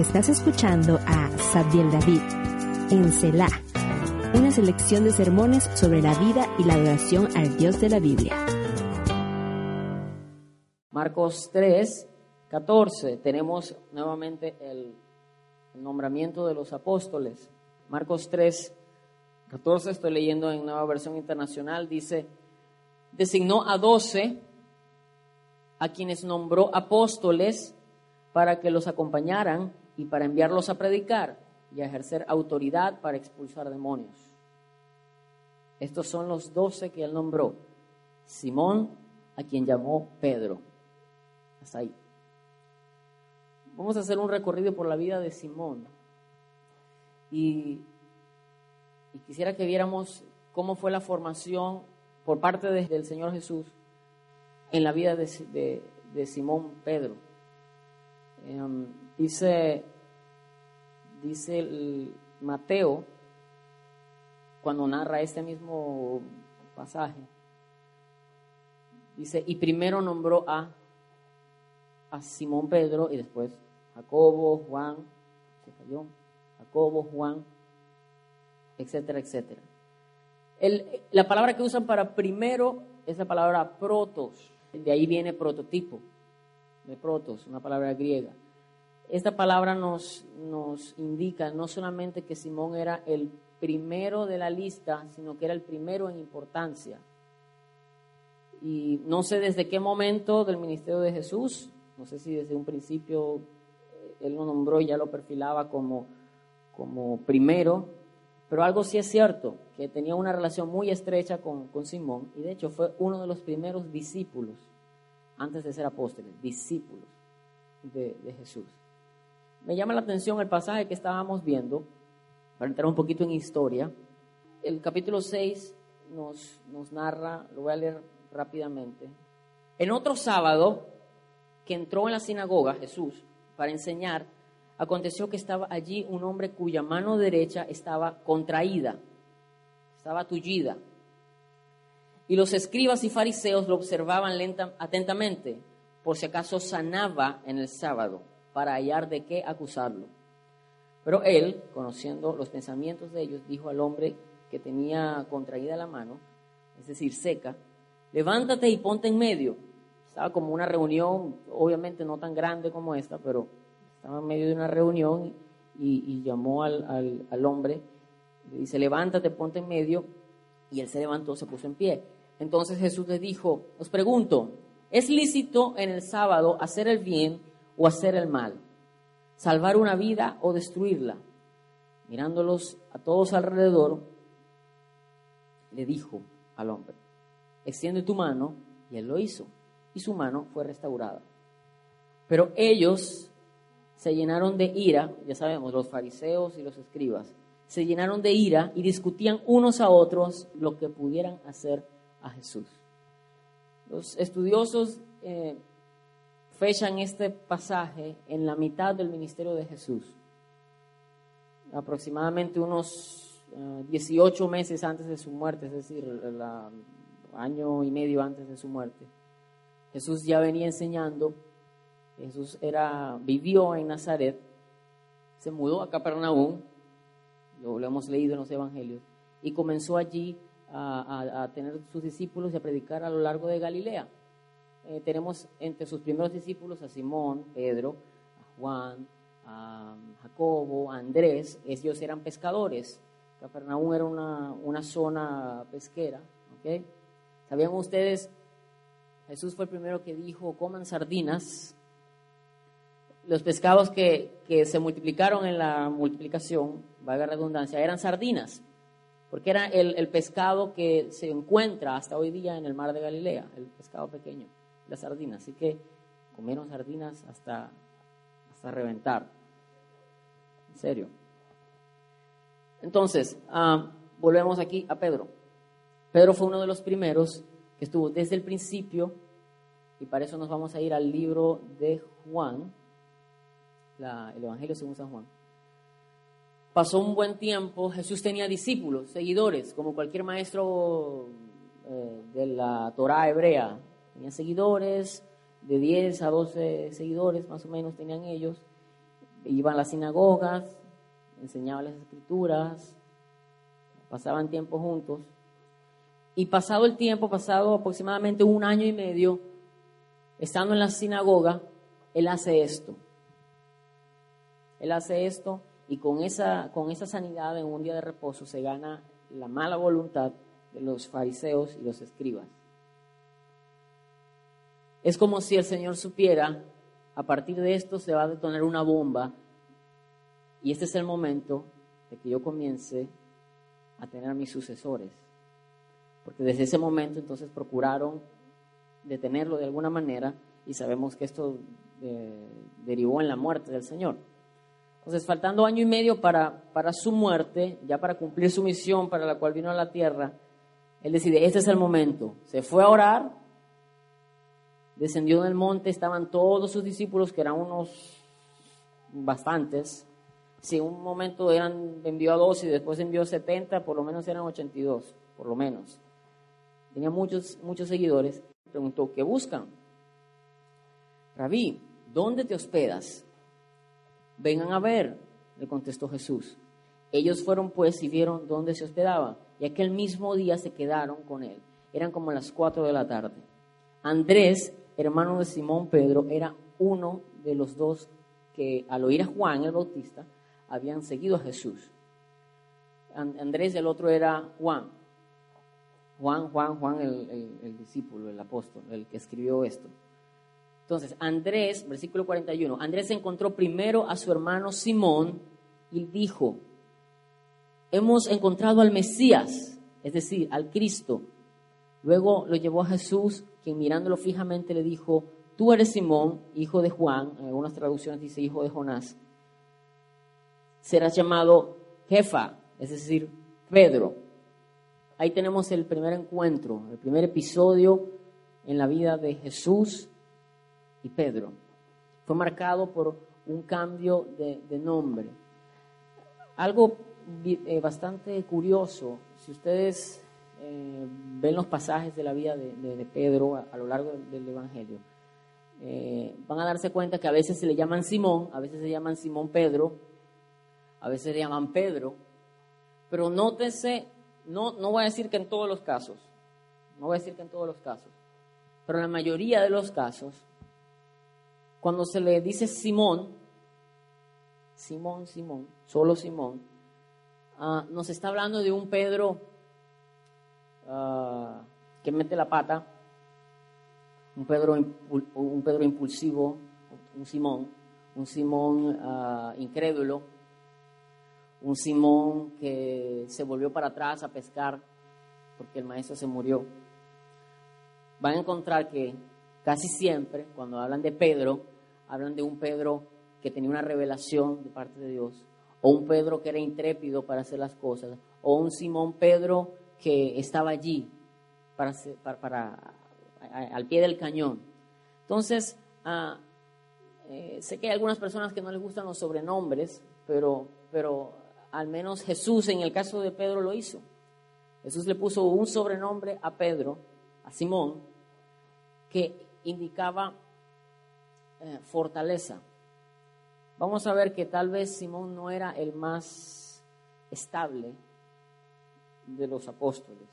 Estás escuchando a Sabdiel David en Selah, una selección de sermones sobre la vida y la adoración al Dios de la Biblia. Marcos 3, 14, tenemos nuevamente el nombramiento de los apóstoles. Marcos 3, 14, estoy leyendo en nueva versión internacional, dice, designó a doce a quienes nombró apóstoles para que los acompañaran y para enviarlos a predicar y a ejercer autoridad para expulsar demonios. Estos son los doce que él nombró. Simón, a quien llamó Pedro. Hasta ahí. Vamos a hacer un recorrido por la vida de Simón. Y, quisiera que viéramos cómo fue la formación por parte de- del Señor Jesús en la vida de, de- de Simón Pedro. Em, dice, dice Mateo, cuando narra este mismo pasaje, dice, y primero nombró a, a Simón Pedro y después Jacobo, Juan, se cayó, Jacobo, Juan, etcétera, etcétera. El- la palabra que usan para primero es la palabra protos, de ahí viene prototipo, de protos, una palabra griega. Esta palabra nos, nos indica no solamente que Simón era el primero de la lista, sino que era el primero en importancia. Y no sé desde qué momento del ministerio de Jesús, no sé si desde un principio eh, él lo nombró y ya lo perfilaba como, como primero, pero algo sí es cierto, que tenía una relación muy estrecha con, con Simón y de hecho fue uno de los primeros discípulos, antes de ser apóstoles, discípulos de, de Jesús. Me llama la atención el pasaje que estábamos viendo, para entrar un poquito en historia. El capítulo 6 nos, nos narra, lo voy a leer rápidamente. En otro sábado que entró en la sinagoga Jesús para enseñar, aconteció que estaba allí un hombre cuya mano derecha estaba contraída, estaba tullida. Y los escribas y fariseos lo observaban atentamente, por si acaso sanaba en el sábado, para hallar de qué acusarlo. Pero él, conociendo los pensamientos de ellos, dijo al hombre que tenía contraída la mano, es decir, seca, levántate y ponte en medio. Estaba como una reunión, obviamente no tan grande como esta, pero estaba en medio de una reunión y, llamó al, al- al hombre, le dice, levántate, ponte en medio, y él se levantó, se puso en pie. Entonces Jesús le dijo, os pregunto, ¿es lícito en el sábado hacer el bien o hacer el mal? ¿Salvar una vida o destruirla? Mirándolos a todos alrededor, le dijo al hombre, extiende tu mano, y él lo hizo, y su mano fue restaurada. Pero ellos se llenaron de ira, ya sabemos, los fariseos y los escribas, se llenaron de ira y discutían unos a otros lo que pudieran hacer a Jesús. Los estudiosos eh, fechan este pasaje en la mitad del ministerio de Jesús, aproximadamente unos eh, 18 meses antes de su muerte, es decir, el año y medio antes de su muerte. Jesús ya venía enseñando, Jesús era, vivió en Nazaret, se mudó a Capernaum, lo, hemos leído en los evangelios, y comenzó allí a tener sus discípulos y a predicar a lo largo de Galilea. Eh, tenemos entre sus primeros discípulos a Simón, Pedro, a Juan, a Jacobo, Andrés, ellos eran pescadores. Capernaum era una, una zona pesquera. ¿ok? ¿Sabían ustedes? Jesús fue el primero que dijo, coman sardinas. Los pescados que, que se multiplicaron en la multiplicación, valga redundancia, eran sardinas, porque era el, el pescado que se encuentra hasta hoy día en el mar de Galilea, el pescado pequeño, la sardina. Así que comieron sardinas hasta, hasta reventar. En serio. Entonces, ah, volvemos aquí a Pedro. Pedro fue uno de los primeros que estuvo desde el principio, y para eso nos vamos a ir al libro de Juan, el Evangelio según San Juan. Pasó un buen tiempo, Jesús tenía discípulos, seguidores, como cualquier maestro eh, de la Torá hebrea. Tenía seguidores, de 10 a 12 seguidores más o menos tenían ellos. Iban a las sinagogas, enseñaban las escrituras, pasaban tiempo juntos. Y pasado el tiempo, pasado aproximadamente un año y medio, estando en la sinagoga, él hace esto. Él hace esto y con esa, con esa sanidad en un día de reposo se gana la mala voluntad de los fariseos y los escribas. Es como si el Señor supiera, a partir de esto se va a detonar una bomba y este es el momento de que yo comience a tener a mis sucesores. Porque desde ese momento entonces procuraron detenerlo de alguna manera y sabemos que esto eh, derivó en la muerte del Señor. Entonces, faltando año y medio para, para su muerte, ya para cumplir su misión para la cual vino a la tierra, él decide, este es el momento. Se fue a orar, descendió del monte, estaban todos sus discípulos, que eran unos bastantes, si un momento eran, envió a dos y después envió 70, por lo menos eran 82, por lo menos. Tenía muchos, muchos seguidores. Preguntó, ¿qué buscan? Rabí, ¿dónde te hospedas? Vengan a ver, le contestó Jesús. Ellos fueron pues y vieron dónde se hospedaba, y aquel mismo día se quedaron con él. Eran como las cuatro de la tarde. Andrés, hermano de Simón Pedro, era uno de los dos que al oír a Juan el Bautista, habían seguido a Jesús. Andrés, el otro era Juan. Juan, Juan, Juan, el, discípulo, el apóstol, el que escribió esto. Entonces, Andrés, versículo 41, Andrés encontró primero a su hermano Simón y dijo, hemos encontrado al Mesías, es decir, al Cristo. Luego lo llevó a Jesús, quien mirándolo fijamente le dijo, tú eres Simón, hijo de Juan, en algunas traducciones dice hijo de Jonás serás llamado jefa, es decir, Pedro. Ahí tenemos el primer encuentro, el primer episodio en la vida de Jesús y Pedro. Fue marcado por un cambio de, nombre. Algo eh, bastante curioso, si ustedes eh, ven los pasajes de la vida de, Pedro a, lo largo del, Evangelio, eh, van a darse cuenta que a veces se le llaman Simón, a veces se llaman Simón Pedro, a veces le llaman Pedro, pero nótese, no, no voy a decir que en todos los casos, no voy a decir que en todos los casos, pero en la mayoría de los casos, cuando se le dice Simón, Simón, Simón, solo Simón, uh, nos está hablando de un Pedro uh, que mete la pata, un Pedro, un Pedro impulsivo, un Simón, un Simón uh, incrédulo, un Simón que se volvió para atrás a pescar porque el maestro se murió. Van a encontrar que casi siempre, cuando hablan de Pedro, hablan de un Pedro que tenía una revelación de parte de Dios, o un Pedro que era intrépido para hacer las cosas, o un Simón Pedro que estaba allí para, para, al pie del cañón. Entonces, ah, eh, sé que hay algunas personas que no les gustan los sobrenombres, pero, pero al menos Jesús en el caso de Pedro lo hizo. Jesús le puso un sobrenombre a Pedro, a Simón, que indicaba eh, fortaleza. Vamos a ver que tal vez Simón no era el más estable de los apóstoles,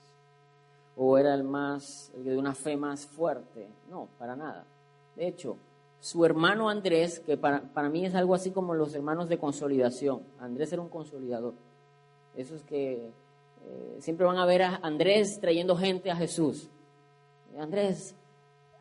o era el más, el de una fe más fuerte. No, para nada. De hecho, su hermano Andrés, que para, mí es algo así como los hermanos de consolidación. Andrés era un consolidador. Esos que eh, siempre van a ver a Andrés trayendo gente a Jesús. Andrés,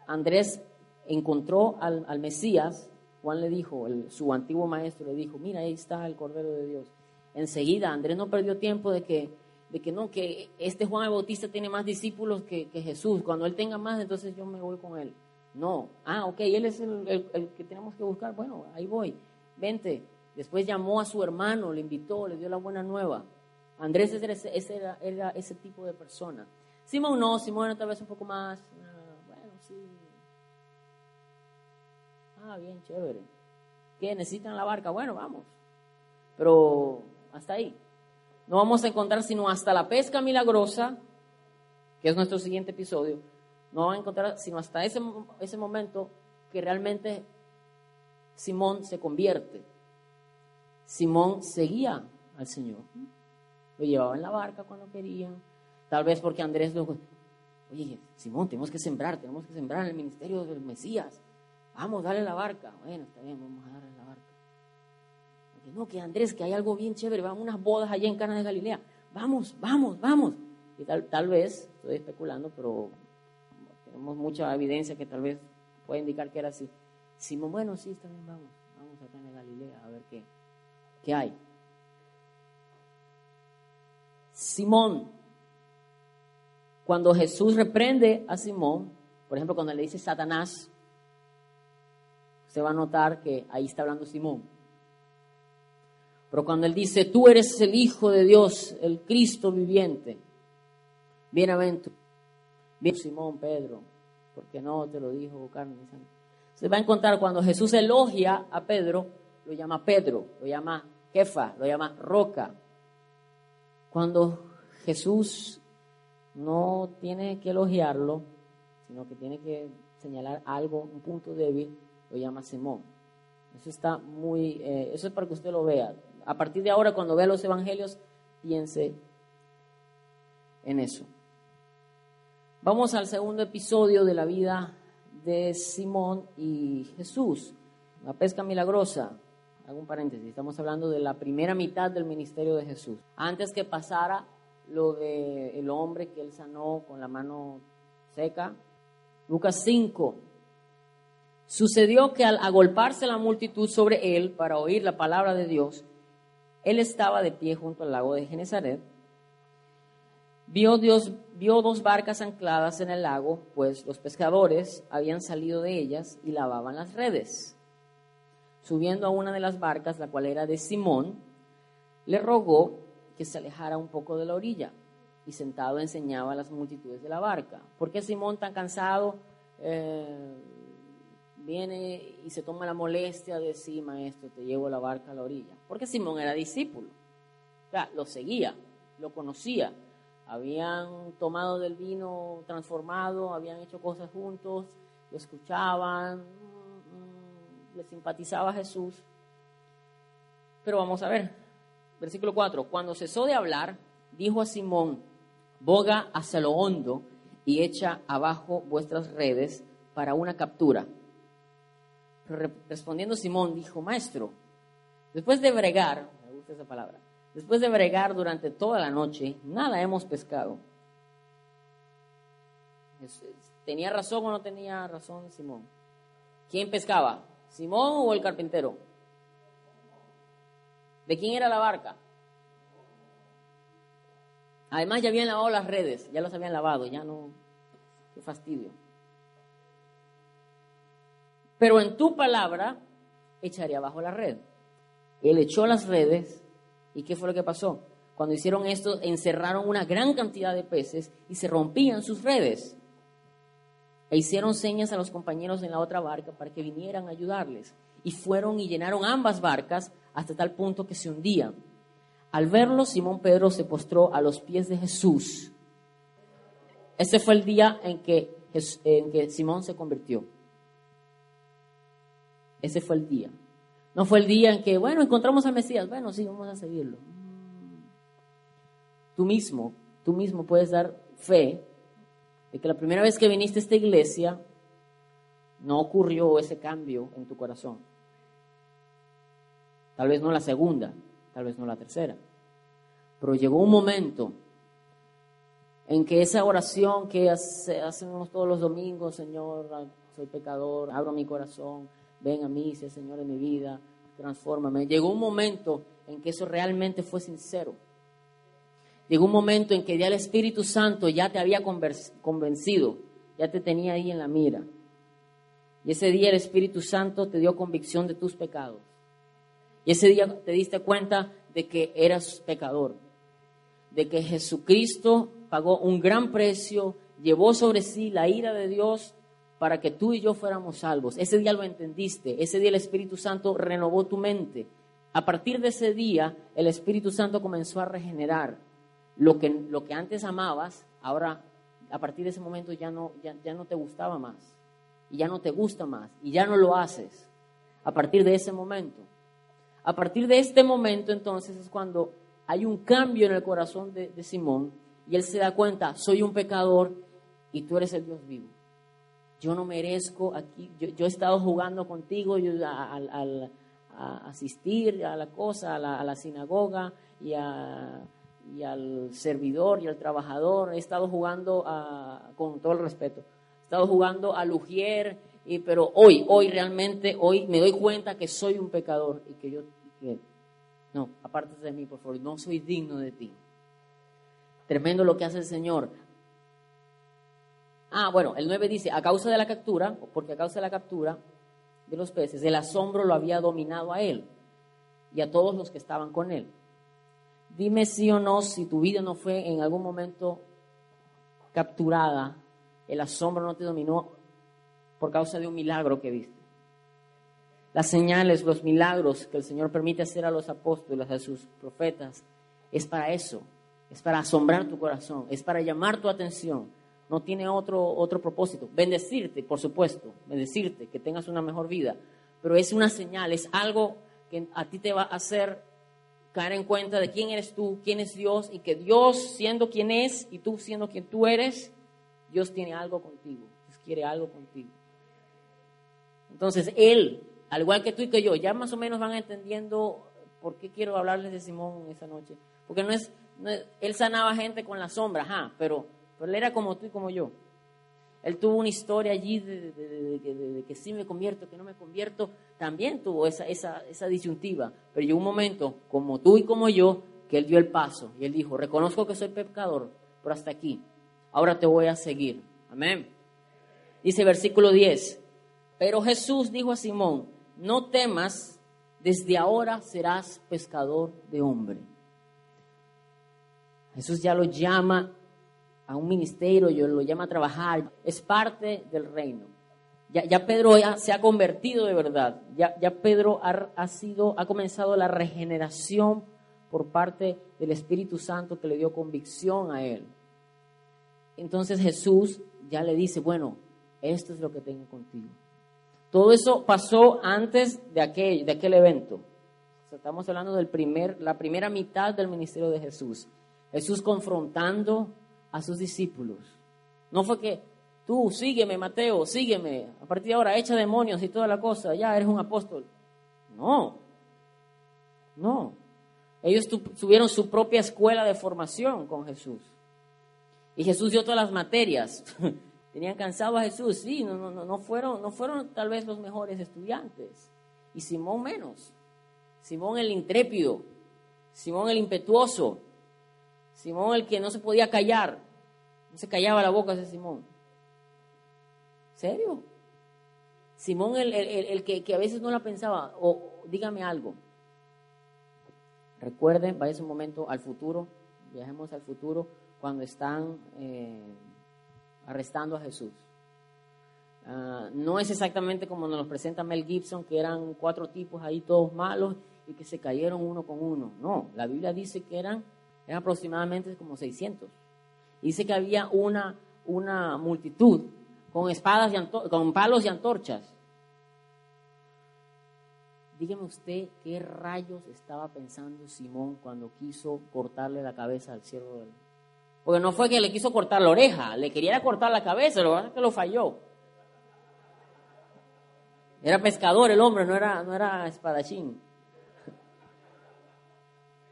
Andrés encontró al, Mesías, Juan le dijo, su antiguo maestro le dijo, mira, ahí está el Cordero de Dios. Enseguida, Andrés no perdió tiempo de que, de que no, que este Juan el Bautista tiene más discípulos que, que Jesús. Cuando él tenga más, entonces yo me voy con él. No. Ah, ok, él es el, que tenemos que buscar. Bueno, ahí voy. Vente. Después llamó a su hermano, le invitó, le dio la buena nueva. Andrés era ese, era, ese tipo de persona. Simón no, Simón tal vez un poco más. Ah, bueno, sí. Ah, bien, chévere. ¿Qué? ¿Necesitan la barca? Bueno, vamos. Pero hasta ahí. No vamos a encontrar sino hasta la pesca milagrosa, que es nuestro siguiente episodio. No vamos a encontrar sino hasta ese, ese momento que realmente Simón se convierte. Simón seguía al Señor. Lo llevaba en la barca cuando querían. Tal vez porque Andrés lo... Oye, Simón, tenemos que sembrar, tenemos que sembrar en el ministerio del Mesías. Vamos, dale la barca. Bueno, está bien, vamos a darle la barca. No, que Andrés, que hay algo bien chévere, van unas bodas allá en Cana de Galilea. Vamos, vamos, vamos. Y tal, tal vez, estoy especulando, pero tenemos mucha evidencia que tal vez puede indicar que era así. Simón, bueno, sí, bien, vamos. Vamos a Cana de Galilea a ver qué, qué hay. Simón, cuando Jesús reprende a Simón, por ejemplo, cuando le dice Satanás, se va a notar que ahí está hablando Simón. Pero cuando él dice, tú eres el Hijo de Dios, el Cristo viviente, bienaventurado, bien Simón, Pedro, porque no te lo dijo Carmen Se va a encontrar cuando Jesús elogia a Pedro, lo llama Pedro, lo llama Jefa, lo llama Roca. Cuando Jesús no tiene que elogiarlo, sino que tiene que señalar algo, un punto débil, lo llama Simón. Eso está muy, eh, eso es para que usted lo vea. A partir de ahora, cuando vea los evangelios, piense en eso. Vamos al segundo episodio de la vida de Simón y Jesús, la pesca milagrosa. Hago un paréntesis, estamos hablando de la primera mitad del ministerio de Jesús. Antes que pasara lo de el hombre que él sanó con la mano seca. Lucas 5, Sucedió que al agolparse la multitud sobre él para oír la palabra de Dios, él estaba de pie junto al lago de Genezaret. Vio, Dios, vio dos barcas ancladas en el lago, pues los pescadores habían salido de ellas y lavaban las redes. Subiendo a una de las barcas, la cual era de Simón, le rogó que se alejara un poco de la orilla y sentado enseñaba a las multitudes de la barca. ¿Por qué Simón tan cansado? Eh, viene y se toma la molestia de decir, maestro, te llevo la barca a la orilla. Porque Simón era discípulo. O sea, lo seguía, lo conocía. Habían tomado del vino transformado, habían hecho cosas juntos, lo escuchaban, mm, le simpatizaba a Jesús. Pero vamos a ver, versículo 4. Cuando cesó de hablar, dijo a Simón, boga hacia lo hondo y echa abajo vuestras redes para una captura respondiendo Simón dijo, maestro, después de bregar, me gusta esa palabra, después de bregar durante toda la noche, nada hemos pescado. ¿Tenía razón o no tenía razón Simón? ¿Quién pescaba? ¿Simón o el carpintero? ¿De quién era la barca? Además ya habían lavado las redes, ya los habían lavado, ya no, qué fastidio. Pero en tu palabra echaré abajo la red. Él echó las redes y ¿qué fue lo que pasó? Cuando hicieron esto, encerraron una gran cantidad de peces y se rompían sus redes. E hicieron señas a los compañeros en la otra barca para que vinieran a ayudarles. Y fueron y llenaron ambas barcas hasta tal punto que se hundían. Al verlo, Simón Pedro se postró a los pies de Jesús. Ese fue el día en que, en que Simón se convirtió. Ese fue el día. No fue el día en que, bueno, encontramos al Mesías. Bueno, sí, vamos a seguirlo. Tú mismo, tú mismo puedes dar fe de que la primera vez que viniste a esta iglesia no ocurrió ese cambio en tu corazón. Tal vez no la segunda, tal vez no la tercera. Pero llegó un momento en que esa oración que hacemos todos los domingos, Señor, soy pecador, abro mi corazón, ven a mí, sea Señor de mi vida, transfórmame. Llegó un momento en que eso realmente fue sincero. Llegó un momento en que ya el Espíritu Santo ya te había convencido, ya te tenía ahí en la mira. Y ese día el Espíritu Santo te dio convicción de tus pecados. Y ese día te diste cuenta de que eras pecador, de que Jesucristo pagó un gran precio, llevó sobre sí la ira de Dios para que tú y yo fuéramos salvos. Ese día lo entendiste, ese día el Espíritu Santo renovó tu mente. A partir de ese día, el Espíritu Santo comenzó a regenerar lo que, lo que antes amabas, ahora a partir de ese momento ya no, ya, ya no te gustaba más, y ya no te gusta más, y ya no lo haces. A partir de ese momento. A partir de este momento entonces es cuando hay un cambio en el corazón de, Simón y él se da cuenta, soy un pecador y tú eres el Dios vivo. Yo no merezco aquí, yo, he estado jugando contigo al, a asistir a la cosa, a la, sinagoga y, al servidor y al trabajador, he estado jugando con todo el respeto, he estado jugando a Lugier, y, pero hoy, hoy realmente, hoy me doy cuenta que soy un pecador y que yo no, aparte de mí, por favor, no soy digno de ti. Tremendo lo que hace el Señor. Ah, bueno, el 9 dice, a causa de la captura, porque a causa de la captura de los peces, el asombro lo había dominado a él y a todos los que estaban con él. Dime sí o no si tu vida no fue en algún momento capturada, el asombro no te dominó por causa de un milagro que viste las señales, los milagros que el Señor permite hacer a los apóstoles, a sus profetas, es para eso, es para asombrar tu corazón, es para llamar tu atención. No tiene otro, otro propósito. Bendecirte, por supuesto, bendecirte, que tengas una mejor vida. Pero es una señal, es algo que a ti te va a hacer caer en cuenta de quién eres tú, quién es Dios y que Dios siendo quien es y tú siendo quien tú eres, Dios tiene algo contigo, Dios quiere algo contigo. Entonces Él al igual que tú y que yo, ya más o menos van entendiendo por qué quiero hablarles de Simón esa noche. Porque no es, él sanaba gente con la sombra, ajá, pero, pero él era como tú y como yo. Él tuvo una historia allí de, que sí me convierto, que no me convierto. También tuvo esa, esa, esa disyuntiva. Pero llegó un momento, como tú y como yo, que él dio el paso. Y él dijo, reconozco que soy pecador, pero hasta aquí. Ahora te voy a seguir. Amén. Dice versículo 10. Pero Jesús dijo a Simón, no temas, desde ahora serás pescador de hombre. Jesús ya lo llama a un ministerio, yo lo llama a trabajar, es parte del reino. Ya, Pedro ya se ha convertido de verdad, ya, Pedro ha, ha, sido, ha comenzado la regeneración por parte del Espíritu Santo que le dio convicción a él. Entonces Jesús ya le dice, bueno, esto es lo que tengo contigo. Todo eso pasó antes de aquel, de aquel evento. estamos hablando de primer, la primera mitad del ministerio de Jesús. Jesús confrontando a sus discípulos. No fue que tú sígueme, Mateo, sígueme. A partir de ahora echa demonios y toda la cosa. Ya eres un apóstol. No. No. Ellos tuvieron su propia escuela de formación con Jesús. Y Jesús dio todas las materias. Tenían cansado a Jesús, sí, no, no, no, fueron, no fueron tal vez los mejores estudiantes. Y Simón menos. Simón el intrépido, Simón el impetuoso, Simón el que no se podía callar, no se callaba la boca ese Simón. ¿Serio? Simón el, que, a veces no la pensaba, o dígame algo. Recuerden, vaya un momento al futuro, viajemos al futuro, cuando están eh, arrestando a Jesús. Ah, no es exactamente como nos lo presenta Mel Gibson, que eran cuatro tipos ahí todos malos y que se cayeron uno con uno. No, la Biblia dice que eran, eran aproximadamente como 600. Dice que había una, una multitud con espadas y con palos y antorchas. Dígame usted qué rayos estaba pensando Simón cuando quiso cortarle la cabeza al siervo del porque no fue que le quiso cortar la oreja, le quería cortar la cabeza, lo que que lo falló. Era pescador el hombre, no era, no era espadachín.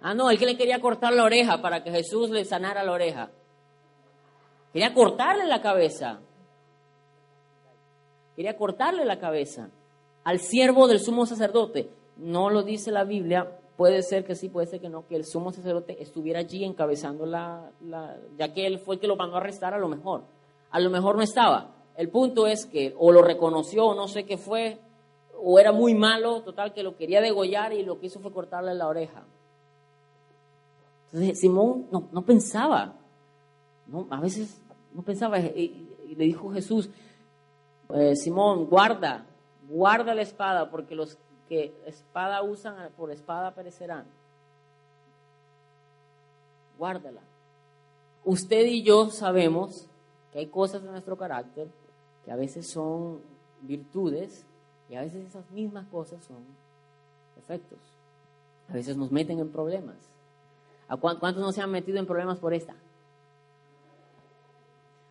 Ah, no, él que le quería cortar la oreja para que Jesús le sanara la oreja. Quería cortarle la cabeza. Quería cortarle la cabeza al siervo del sumo sacerdote. No lo dice la Biblia, Puede ser que sí, puede ser que no, que el sumo sacerdote estuviera allí encabezando la, ya que él fue el que lo mandó a arrestar a lo mejor. A lo mejor no estaba, el punto es que o lo reconoció o no sé qué fue, o era muy malo, total que lo quería degollar y lo que hizo fue cortarle la oreja. Entonces Simón no, no pensaba, no, a veces no pensaba, y, le dijo Jesús, eh, Simón, guarda, guarda la espada, porque los que espada usan por espada perecerán. Guárdala. Usted y yo sabemos que hay cosas en nuestro carácter que a veces son virtudes y a veces esas mismas cosas son defectos. A veces nos meten en problemas. ¿A cuántos no se han metido en problemas por esta?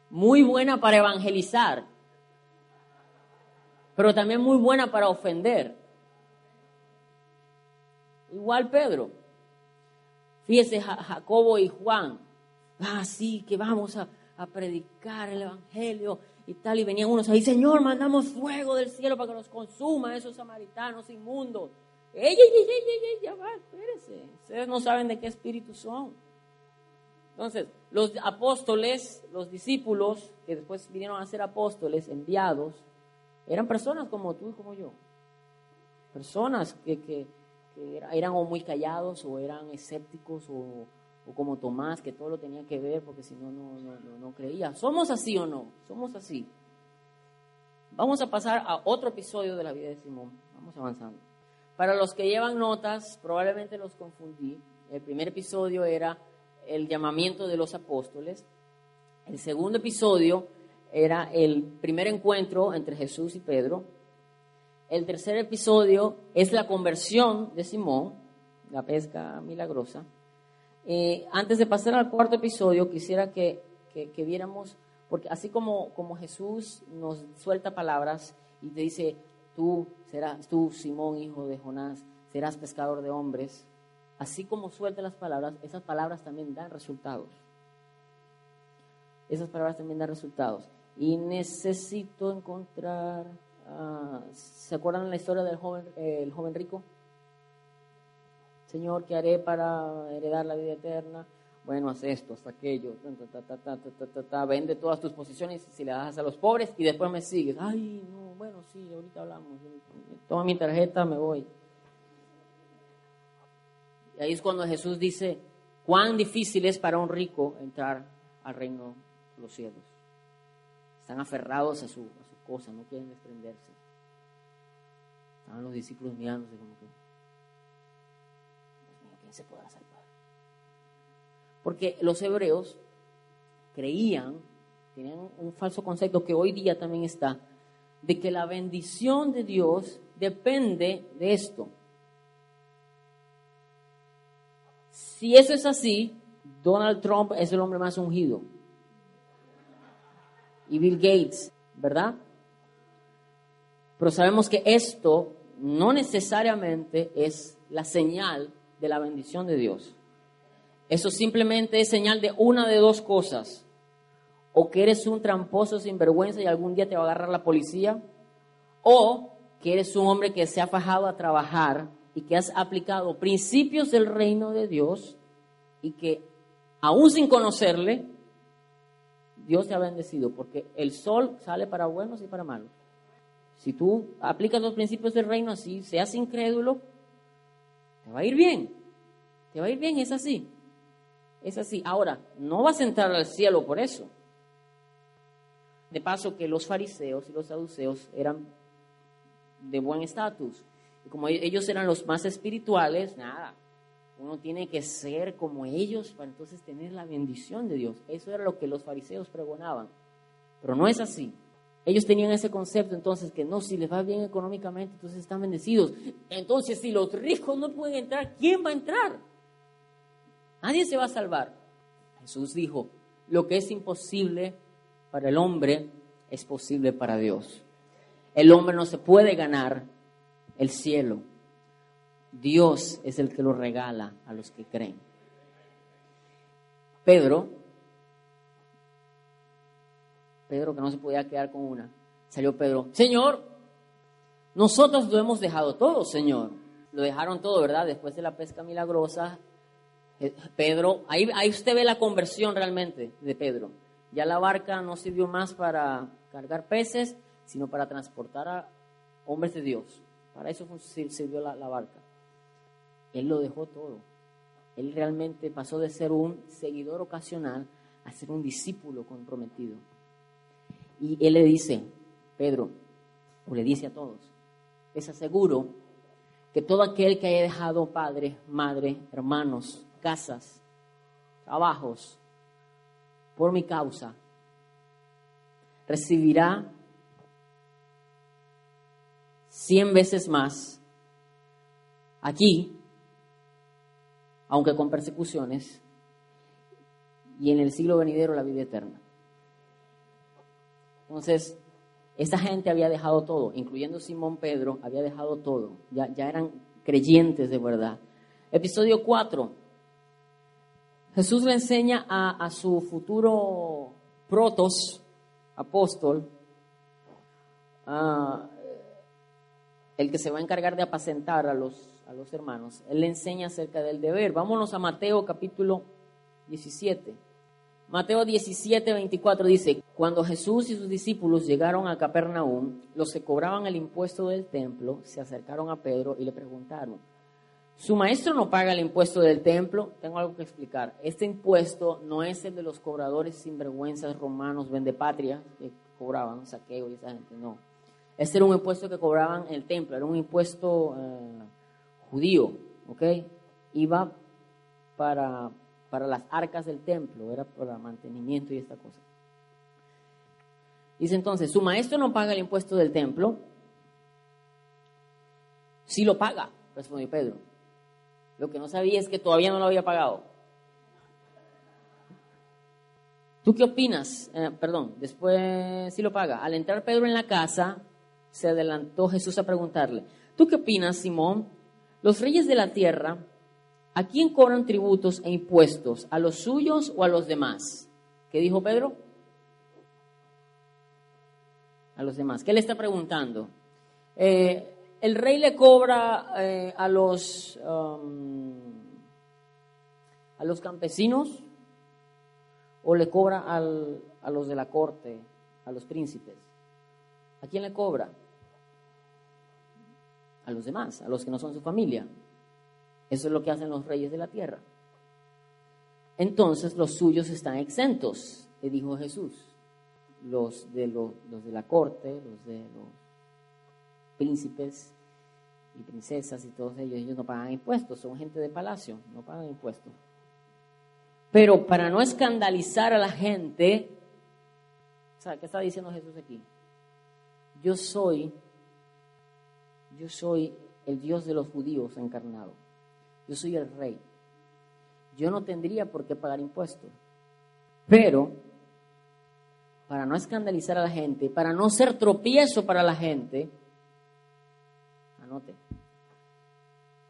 Muy buena para evangelizar, pero también muy buena para ofender. Igual Pedro. Fíjese Jacobo y Juan. Ah, sí, que vamos a, a predicar el Evangelio y tal. Y venían unos ahí, Señor, mandamos fuego del cielo para que los consuma esos samaritanos inmundos. ¡Ey, ey, ey, ey, ya va, espérese! Ustedes no saben de qué espíritu son. Entonces, los apóstoles, los discípulos, que después vinieron a ser apóstoles, enviados, eran personas como tú y como yo. Personas que, que, eran o muy callados o eran escépticos o, o, como Tomás, que todo lo tenía que ver porque si no, no, no, no creía. ¿Somos así o no? Somos así. Vamos a pasar a otro episodio de la vida de Simón. Vamos avanzando. Para los que llevan notas, probablemente los confundí. El primer episodio era el llamamiento de los apóstoles. El segundo episodio era el primer encuentro entre Jesús y Pedro. El tercer episodio es la conversión de Simón, la pesca milagrosa. Eh, antes de pasar al cuarto episodio, quisiera que, que, viéramos, porque así como, como Jesús nos suelta palabras y te dice, tú serás, tú Simón, hijo de Jonás, serás pescador de hombres, así como suelta las palabras, esas palabras también dan resultados. Esas palabras también dan resultados. Y necesito encontrar, ah, ¿se acuerdan la historia del joven, el joven rico? Señor, ¿qué haré para heredar la vida eterna? Bueno, haz esto, haz aquello, vende todas tus posiciones si le das a los pobres y después me sigues. Ay, no, bueno, sí, ahorita hablamos. Toma mi tarjeta, me voy. Y ahí es cuando Jesús dice, cuán difícil es para un rico entrar al reino de los cielos. Están aferrados a su, a su cosa, no quieren desprenderse. Estaban los discípulos mirándose como que, Dios mío, ¿quién se podrá salvar? Porque los hebreos creían, tenían un falso concepto que hoy día también está, de que la bendición de Dios depende de esto. Si eso es así, Donald Trump es el hombre más ungido. Y Bill Gates, ¿verdad? Pero sabemos que esto no necesariamente es la señal de la bendición de Dios. Eso simplemente es señal de una de dos cosas. O que eres un tramposo sin vergüenza y algún día te va a agarrar la policía. O que eres un hombre que se ha fajado a trabajar y que has aplicado principios del reino de Dios y que aún sin conocerle, Dios te ha bendecido, porque el sol sale para buenos y para malos. Si tú aplicas los principios del reino así, seas incrédulo, te va a ir bien. Te va a ir bien, es así. Es así. Ahora, no vas a entrar al cielo por eso. De paso que los fariseos y los saduceos eran de buen estatus. Y como ellos eran los más espirituales, nada, uno tiene que ser como ellos para entonces tener la bendición de Dios. Eso era lo que los fariseos pregonaban. Pero no es así. Ellos tenían ese concepto entonces que no, si les va bien económicamente, entonces están bendecidos. Entonces, si los ricos no pueden entrar, ¿quién va a entrar? Nadie se va a salvar. Jesús dijo, lo que es imposible para el hombre es posible para Dios. El hombre no se puede ganar el cielo. Dios es el que lo regala a los que creen. Pedro, Pedro que no se podía quedar con una, salió Pedro, Señor, nosotros lo hemos dejado todo, Señor. Lo dejaron todo, ¿verdad? Después de la pesca milagrosa, Pedro, ahí, ahí usted ve la conversión realmente de Pedro. Ya la barca no sirvió más para cargar peces, sino para transportar a hombres de Dios. Para eso sirvió la, la barca. Él lo dejó todo. Él realmente pasó de ser un seguidor ocasional a ser un discípulo comprometido. Y él le dice, Pedro, o le dice a todos, les aseguro que todo aquel que haya dejado padre, madre, hermanos, casas, trabajos, por mi causa, recibirá cien veces más aquí, aunque con persecuciones, y en el siglo venidero la vida eterna. Entonces, esta gente había dejado todo, incluyendo Simón Pedro, había dejado todo, ya, ya eran creyentes de verdad. Episodio 4. Jesús le enseña a, a su futuro protos, apóstol, el que se va a encargar de apacentar a los, a los hermanos. Él le enseña acerca del deber. Vámonos a Mateo capítulo 17. Mateo 17, 24 dice, cuando Jesús y sus discípulos llegaron a Capernaum, los que cobraban el impuesto del templo se acercaron a Pedro y le preguntaron, ¿su maestro no paga el impuesto del templo? Tengo algo que explicar. Este impuesto no es el de los cobradores sinvergüenzas romanos, vendepatria, que cobraban saqueo y esa gente, no. Este era un impuesto que cobraban el templo, era un impuesto eh, judío, ¿ok? Iba para, para las arcas del templo, era para mantenimiento y esta cosa. Dice entonces, su maestro no paga el impuesto del templo. Sí lo paga, respondió Pedro. Lo que no sabía es que todavía no lo había pagado. ¿Tú qué opinas? Eh, perdón, después sí lo paga. Al entrar Pedro en la casa, se adelantó Jesús a preguntarle, ¿tú qué opinas, Simón? Los reyes de la tierra ¿A quién cobran tributos e impuestos? ¿A los suyos o a los demás? ¿Qué dijo Pedro? A los demás. ¿Qué le está preguntando? Eh, ¿El rey le cobra eh, a, los, um, a los campesinos o le cobra a los de la corte, a los príncipes? ¿A quién le cobra? A los demás, a los que no son su familia. Eso es lo que hacen los reyes de la tierra. Entonces los suyos están exentos, le dijo Jesús. Los de, los, de la corte, los de los príncipes y princesas y todos ellos, ellos no pagan impuestos, son gente de palacio, no pagan impuestos. Pero para no escandalizar a la gente, ¿qué está diciendo Jesús aquí? Yo soy, yo soy el Dios de los judíos encarnado. Yo soy el rey. Yo no tendría por qué pagar impuestos. Pero, para no escandalizar a la gente, para no ser tropiezo para la gente, anote,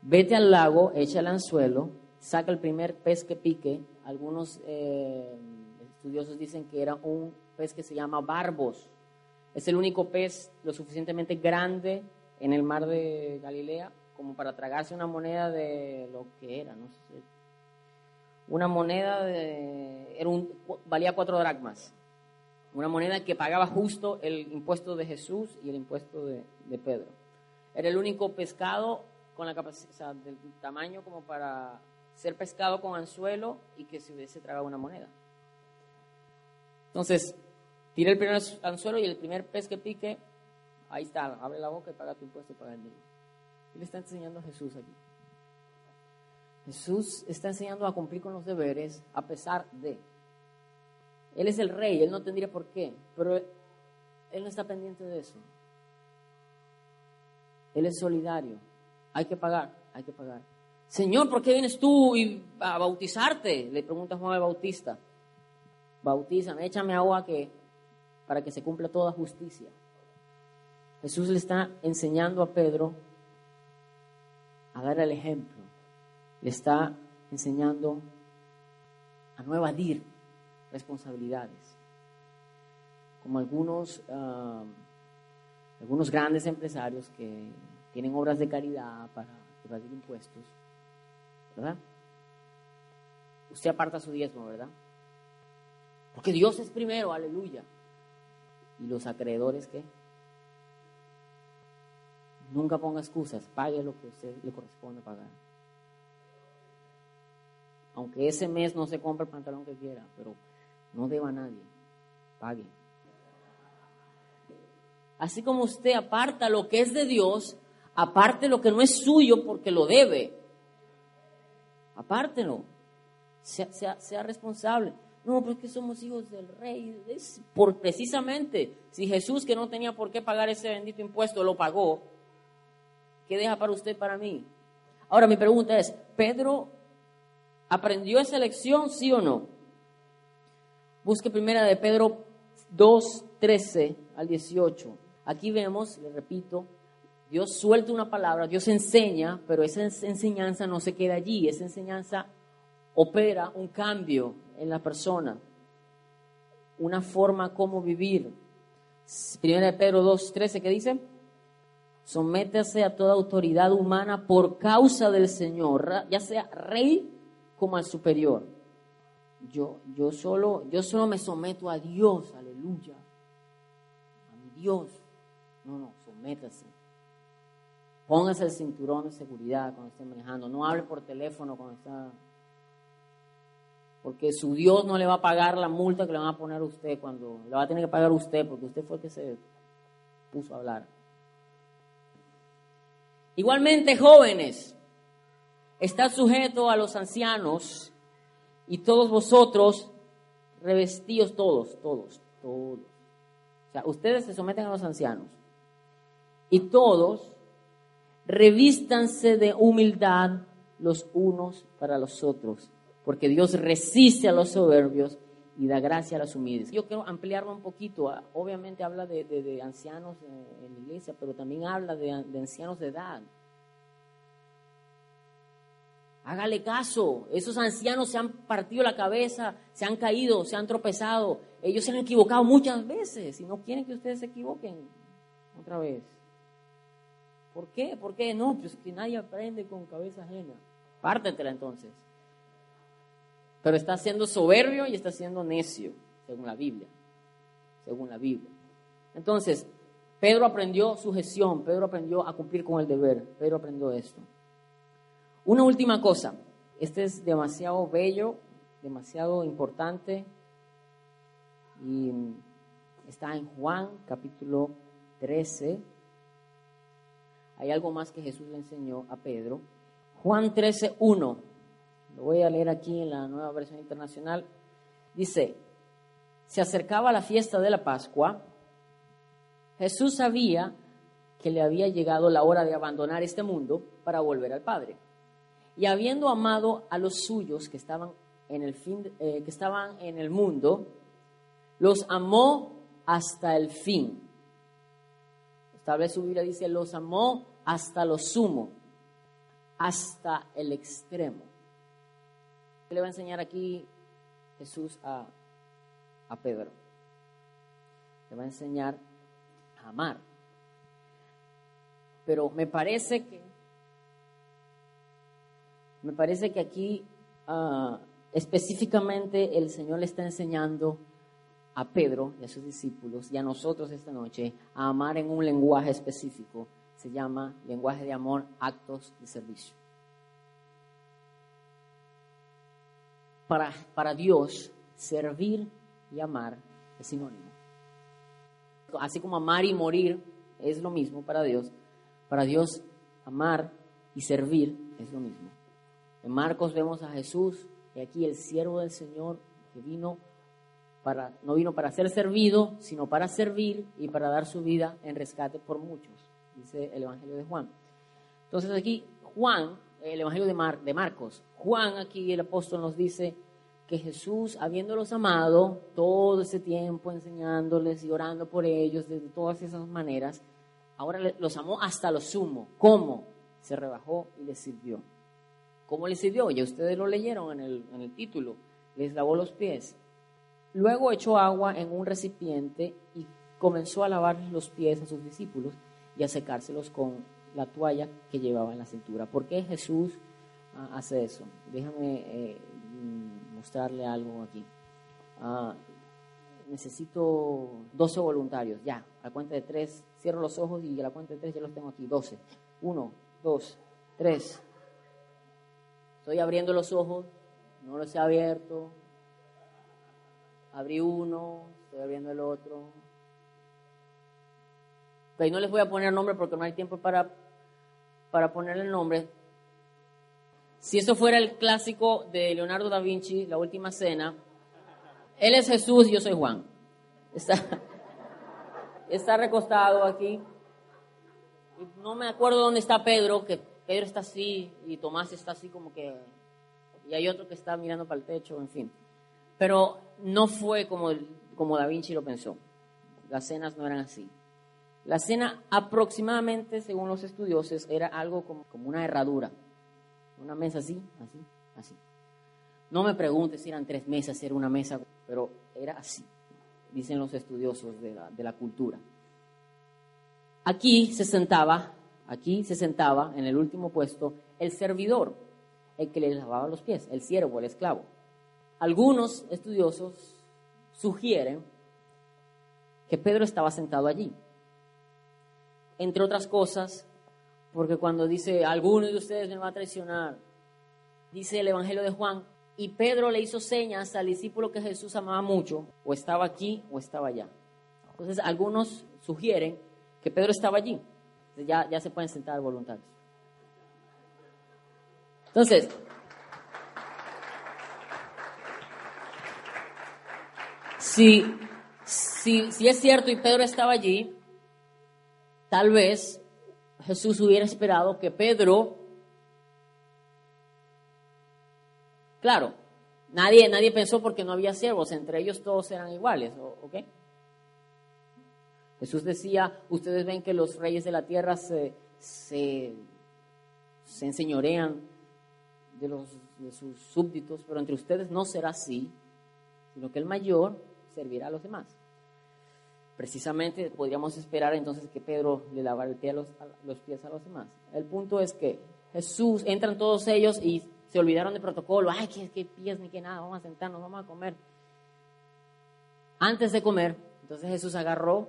vete al lago, echa el anzuelo, saca el primer pez que pique. Algunos eh, estudiosos dicen que era un pez que se llama barbos. Es el único pez lo suficientemente grande en el mar de Galilea como para tragarse una moneda de lo que era, no sé. Una moneda de, era un, valía cuatro dracmas. Una moneda que pagaba justo el impuesto de Jesús y el impuesto de, Pedro. Era el único pescado con la capacidad, del tamaño como para ser pescado con anzuelo y que se hubiese tragado una moneda. Entonces, tira el primer anzuelo y el primer pez que pique, ahí está, abre la boca y paga tu impuesto y paga el mío. ¿Qué le está enseñando a Jesús aquí? Jesús está enseñando a cumplir con los deberes a pesar de. Él es el rey, él no tendría por qué, pero él no está pendiente de eso. Él es solidario. Hay que pagar, hay que pagar. Señor, ¿por qué vienes tú a bautizarte? Le pregunta Juan el Bautista. Bautízame, échame agua que, para que se cumpla toda justicia. Jesús le está enseñando a Pedro a dar el ejemplo, le está enseñando a no evadir responsabilidades. Como algunos, ah, algunos grandes empresarios que tienen obras de caridad para evadir impuestos, ¿verdad? Usted aparta su diezmo, ¿verdad? Porque Dios es primero, aleluya. ¿Y los acreedores qué? Nunca ponga excusas, pague lo que a usted le corresponde pagar. Aunque ese mes no se compre el pantalón que quiera, pero no deba a nadie, pague. Así como usted aparta lo que es de Dios, aparte lo que no es suyo porque lo debe. Apártelo. Sea, sea, responsable. No, porque somos hijos del rey. por precisamente, si Jesús, que no tenía por qué pagar ese bendito impuesto, lo pagó, ¿qué deja para usted, para mí? Ahora mi pregunta es, ¿Pedro aprendió esa lección, sí o no? Busque primera de Pedro 2, 13 al 18. Aquí vemos, le repito, Dios suelta una palabra, Dios enseña, pero esa enseñanza no se queda allí, esa enseñanza opera un cambio en la persona, una forma como vivir. Primera de Pedro 2.13, ¿qué dice? Sométase a toda autoridad humana por causa del Señor, ya sea rey como al superior. Yo, yo, solo, yo solo me someto a Dios, aleluya, a mi Dios. No, no, sométase. Póngase el cinturón de seguridad cuando esté manejando. No hable por teléfono cuando está porque su Dios no le va a pagar la multa que le van a poner a usted cuando le va a tener que pagar usted, porque usted fue el que se puso a hablar. Igualmente, jóvenes, está sujeto a los ancianos y todos vosotros revestidos todos, todos, todos. O sea, ustedes se someten a los ancianos y todos revístanse de humildad los unos para los otros porque Dios resiste a los soberbios y da gracia a los humildes. Yo quiero ampliarlo un poquito. Ah, obviamente habla de, ancianos en la iglesia, pero también habla de, ancianos de edad. Hágale caso. Esos ancianos se han partido la cabeza, se han caído, se han tropezado. Ellos se han equivocado muchas veces y no quieren que ustedes se equivoquen otra vez. ¿Por qué? ¿Por qué? No, pues que nadie aprende con cabeza ajena. Pártetela entonces. Pero está siendo soberbio y está siendo necio, según la Biblia. Según la Biblia. Entonces, Pedro aprendió sujeción, Pedro aprendió a cumplir con el deber, Pedro aprendió esto. Una última cosa, este es demasiado bello, demasiado importante y está en Juan capítulo 13. Hay algo más que Jesús le enseñó a Pedro. Juan 13, 1. Lo voy a leer aquí en la nueva versión internacional. Dice, se acercaba la fiesta de la Pascua. Jesús sabía que le había llegado la hora de abandonar este mundo para volver al Padre. Y habiendo amado a los suyos que estaban en el, fin, eh, que estaban en el mundo, los amó hasta el fin. Esta vez su Biblia dice, los amó hasta lo sumo, hasta el extremo le va a enseñar aquí Jesús a, a Pedro? Le va a enseñar a amar. Pero me parece que me parece que aquí ah, específicamente el Señor le está enseñando a Pedro y a sus discípulos y a nosotros esta noche a amar en un lenguaje específico. Se llama lenguaje de amor, actos de servicio. para, Dios, servir y amar es sinónimo. Así como amar y morir es lo mismo para Dios, para Dios amar y servir es lo mismo. En Marcos vemos a Jesús, y aquí el siervo del Señor que vino para, no vino para ser servido, sino para servir y para dar su vida en rescate por muchos, dice el Evangelio de Juan. Entonces aquí Juan, el Evangelio de, Mar, de Marcos, Juan aquí el apóstol nos dice que Jesús, habiéndolos amado todo ese tiempo, enseñándoles y orando por ellos de todas esas maneras, ahora los amó hasta lo sumo. ¿Cómo? Se rebajó y les sirvió. ¿Cómo les sirvió? Ya ustedes lo leyeron en el, en el título. Les lavó los pies. Luego echó agua en un recipiente y comenzó a lavar los pies a sus discípulos y a secárselos con la toalla que llevaba en la cintura. ¿Por qué Jesús ah, hace eso? Déjame eh, mostrarle algo aquí. Ah, necesito 12 voluntarios, ya, a cuenta de tres, cierro los ojos y a la cuenta de tres ya los tengo aquí, 12. Uno, dos, tres. Estoy abriendo los ojos, no los he abierto. Abrí uno, estoy abriendo el otro. No les voy a poner nombre porque no hay tiempo para, para ponerle el nombre. Si eso fuera el clásico de Leonardo da Vinci, La Última Cena, él es Jesús y yo soy Juan. Está, está recostado aquí. no me acuerdo dónde está Pedro, que Pedro está así y Tomás está así como que... Y hay otro que está mirando para el techo, en fin. Pero no fue como, como Da Vinci lo pensó. Las cenas no eran así. La cena aproximadamente, según los estudiosos, era algo como, como una herradura. Una mesa así, así, así. No me preguntes si eran tres mesas, si era una mesa, pero era así, dicen los estudiosos de la, de la cultura. Aquí se sentaba, aquí se sentaba en el último puesto el servidor, el que le lavaba los pies, el siervo, el esclavo. Algunos estudiosos sugieren que Pedro estaba sentado allí. Entre otras cosas, porque cuando dice, alguno de ustedes me va a traicionar, dice el Evangelio de Juan, y Pedro le hizo señas al discípulo que Jesús amaba mucho, o estaba aquí o estaba allá. Entonces, algunos sugieren que Pedro estaba allí. ya, ya se pueden sentar voluntarios. Entonces, si, si, si es cierto y Pedro estaba allí, tal vez Jesús hubiera esperado que Pedro Claro, nadie, nadie pensó porque no había siervos, entre ellos todos eran iguales, ¿ok? Jesús decía, ustedes ven que los reyes de la tierra se, se, enseñorean de, los, de sus súbditos, pero entre ustedes no será así, sino que el mayor servirá a los demás. Precisamente podríamos esperar entonces que Pedro le lavara los, los pies a los demás. El punto es que Jesús, entran todos ellos y se olvidaron del protocolo, ay, que, que pies ni que nada, vamos a sentarnos, vamos a comer. Antes de comer, entonces Jesús agarró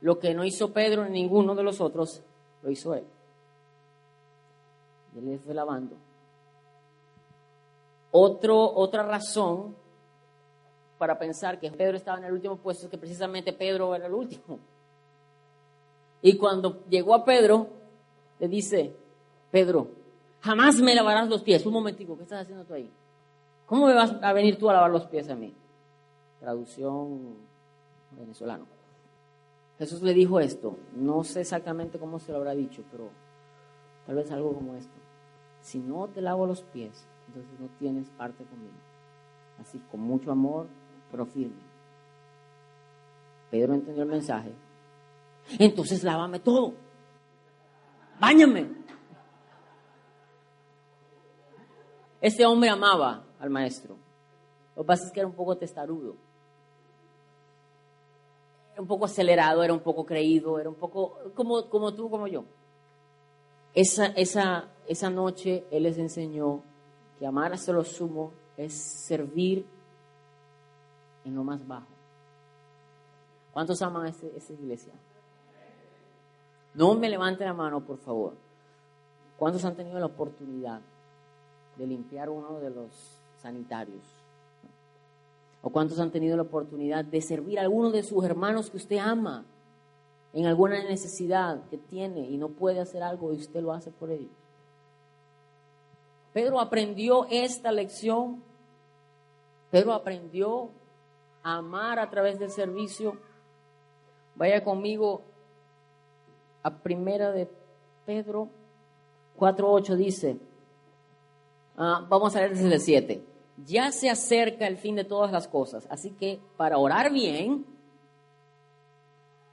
lo que no hizo Pedro ni ninguno de los otros, lo hizo él. Y él le fue lavando. Otro, otra razón para pensar que Pedro estaba en el último puesto es que precisamente Pedro era el último. Y cuando llegó a Pedro, le dice, Pedro, Jamás me lavarás los pies. Un momentico, ¿qué estás haciendo tú ahí? ¿Cómo me vas a venir tú a lavar los pies a mí? Traducción venezolano. Jesús le dijo esto. No sé exactamente cómo se lo habrá dicho, pero tal vez algo como esto. Si no te lavo los pies, entonces no tienes parte conmigo. Así, con mucho amor, pero firme. Pedro entendió el mensaje. Entonces lávame todo. Báñame. Este hombre amaba al maestro. Lo que pasa es que era un poco testarudo. Era un poco acelerado, era un poco creído, era un poco como, como tú, como yo. Esa, esa, esa noche Él les enseñó que amar hasta lo sumo es servir en lo más bajo. ¿Cuántos aman a esta, iglesia? No me levanten la mano, por favor. ¿Cuántos han tenido la oportunidad de limpiar uno de los sanitarios? ¿O cuántos han tenido la oportunidad de servir a alguno de sus hermanos que usted ama en alguna necesidad que tiene y no puede hacer algo y usted lo hace por ellos? Pedro aprendió esta lección. Pedro aprendió amar a través del servicio. Vaya conmigo a primera de Pedro 4.8 dice, Ah, vamos a leer desde el 7. Ya se acerca el fin de todas las cosas, así que para orar bien,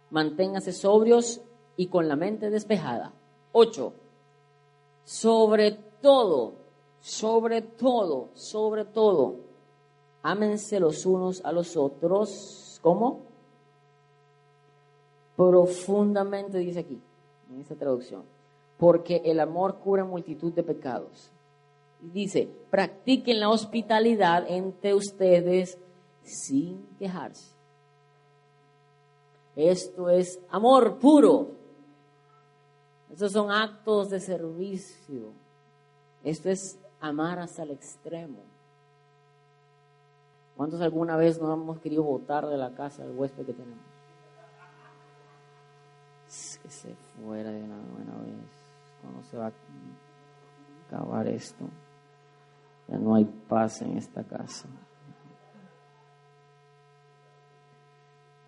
manténgase sobrios y con la mente despejada. 8. Sobre todo, sobre todo, sobre todo, ámense los unos a los otros. ¿Cómo? Profundamente dice aquí, en esta traducción. Porque el amor cura multitud de pecados dice, practiquen la hospitalidad entre ustedes sin quejarse. Esto es amor puro. Estos son actos de servicio. Esto es amar hasta el extremo. ¿Cuántos alguna vez no hemos querido votar de la casa del huésped que tenemos? Que se fuera de una buena vez. ¿Cuándo se va a acabar esto? Ya no hay paz en esta casa.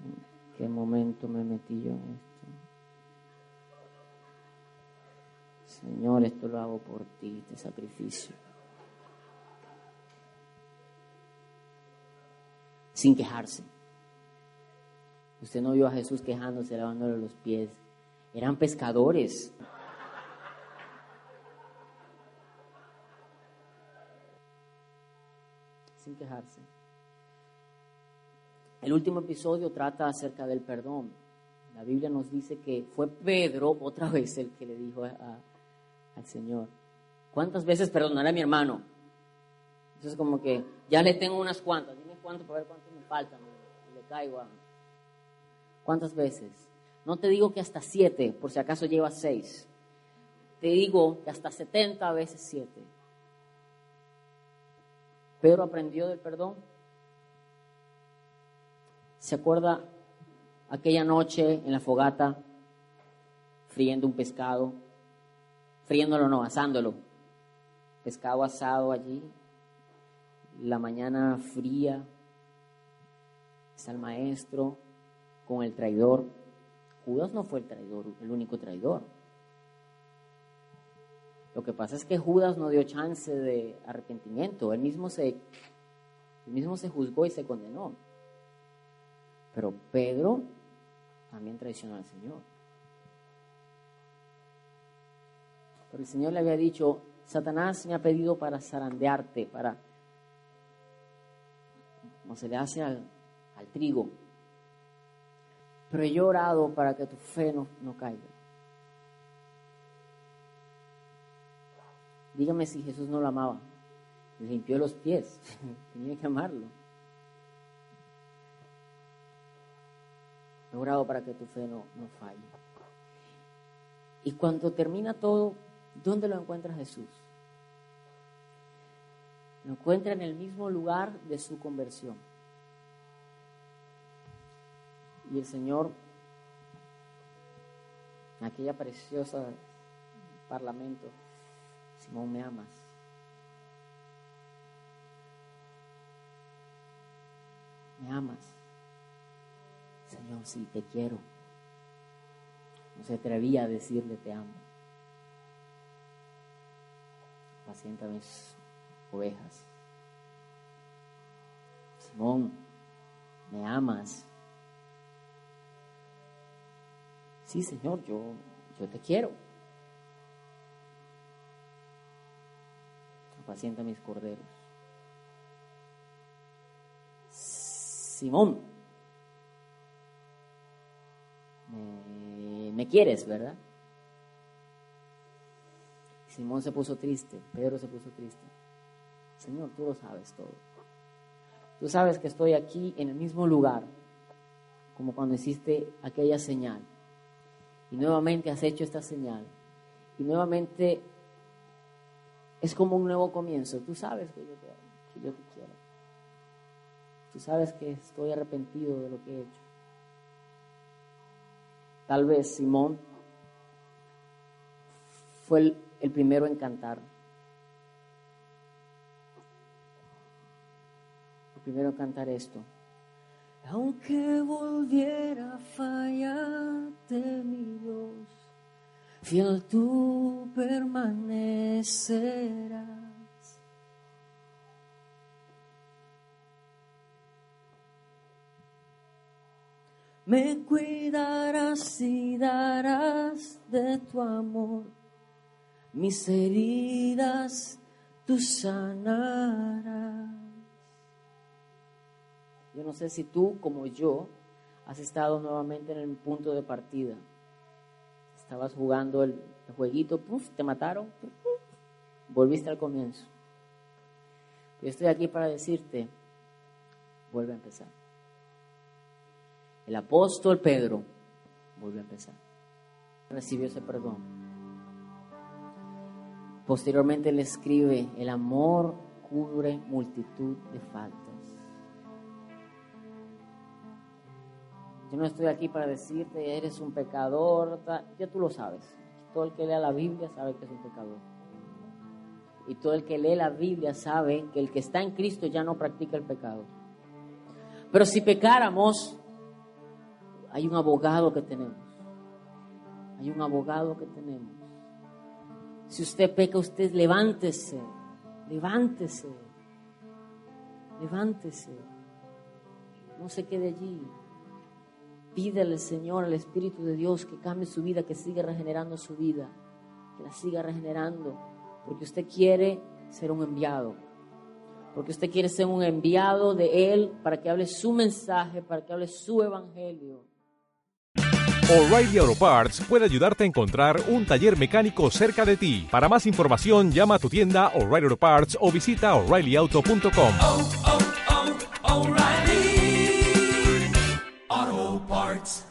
¿En qué momento me metí yo en esto? Señor, esto lo hago por ti, este sacrificio. Sin quejarse. Usted no vio a Jesús quejándose, lavándole los pies. Eran pescadores. Sin quejarse. El último episodio trata acerca del perdón. La Biblia nos dice que fue Pedro otra vez el que le dijo al Señor, ¿cuántas veces perdonaré a mi hermano? Entonces como que ya le tengo unas cuantas, cuánto para ver cuánto me faltan, le caigo a... ¿Cuántas veces? No te digo que hasta siete, por si acaso llevas seis. Te digo que hasta setenta veces siete. Pedro aprendió del perdón. ¿Se acuerda aquella noche en la fogata, friendo un pescado? Friéndolo no, asándolo. Pescado asado allí. La mañana fría. Está el maestro con el traidor. Judas no fue el traidor, el único traidor. Lo que pasa es que Judas no dio chance de arrepentimiento. Él mismo se, él mismo se juzgó y se condenó. Pero Pedro también traicionó al Señor. Pero el Señor le había dicho, Satanás me ha pedido para zarandearte, para, como se le hace al, al trigo. Pero he orado para que tu fe no, no caiga. Dígame si Jesús no lo amaba. Limpió los pies. Tenía que amarlo. He orado para que tu fe no, no falle. Y cuando termina todo, ¿dónde lo encuentra Jesús? Lo encuentra en el mismo lugar de su conversión. Y el Señor, aquella preciosa parlamento, Simón, ¿me amas? ¿Me amas? Señor, sí, te quiero. No se atrevía a decirle te amo. Pacienta mis ovejas. Simón, ¿me amas? Sí, Señor, yo, yo te quiero. Pacienta mis corderos. Simón, me, me quieres, ¿verdad? Simón se puso triste, Pedro se puso triste. Señor, tú lo sabes todo. Tú sabes que estoy aquí en el mismo lugar como cuando hiciste aquella señal. Y nuevamente has hecho esta señal. Y nuevamente es como un nuevo comienzo. Tú sabes que yo te, que yo te quiero. Tú sabes que estoy arrepentido de lo que he hecho. Tal vez Simón fue el, el primero en cantar. El primero en cantar esto. Aunque volviera a fallarte, mi Dios, fiel tú permanecerás. Me cuidarás y darás de tu amor, mis heridas tú sanarás. Yo no sé si tú, como yo, has estado nuevamente en el punto de partida. Estabas jugando el, jueguito, puff, te mataron, volviste al comienzo. Yo estoy aquí para decirte, vuelve a empezar. El apóstol Pedro vuelve a empezar. Recibió ese perdón. Posteriormente le escribe, el amor cubre multitud de faltas. Yo no estoy aquí para decirte, eres un pecador, ya tú lo sabes. Todo el que lea la Biblia sabe que es un pecador. Y todo el que lee la Biblia sabe que el que está en Cristo ya no practica el pecado. Pero si pecáramos, hay un abogado que tenemos. Hay un abogado que tenemos. Si usted peca, usted levántese, levántese, levántese. No se quede allí. Pídele al Señor, al Espíritu de Dios, que cambie su vida, que siga regenerando su vida, que la siga regenerando, porque usted quiere ser un enviado, porque usted quiere ser un enviado de Él para que hable su mensaje, para que hable su evangelio. O'Reilly Auto Parts puede ayudarte a encontrar un taller mecánico cerca de ti. Para más información, llama a tu tienda O'Reilly Auto Parts o visita oreillyauto.com. parts.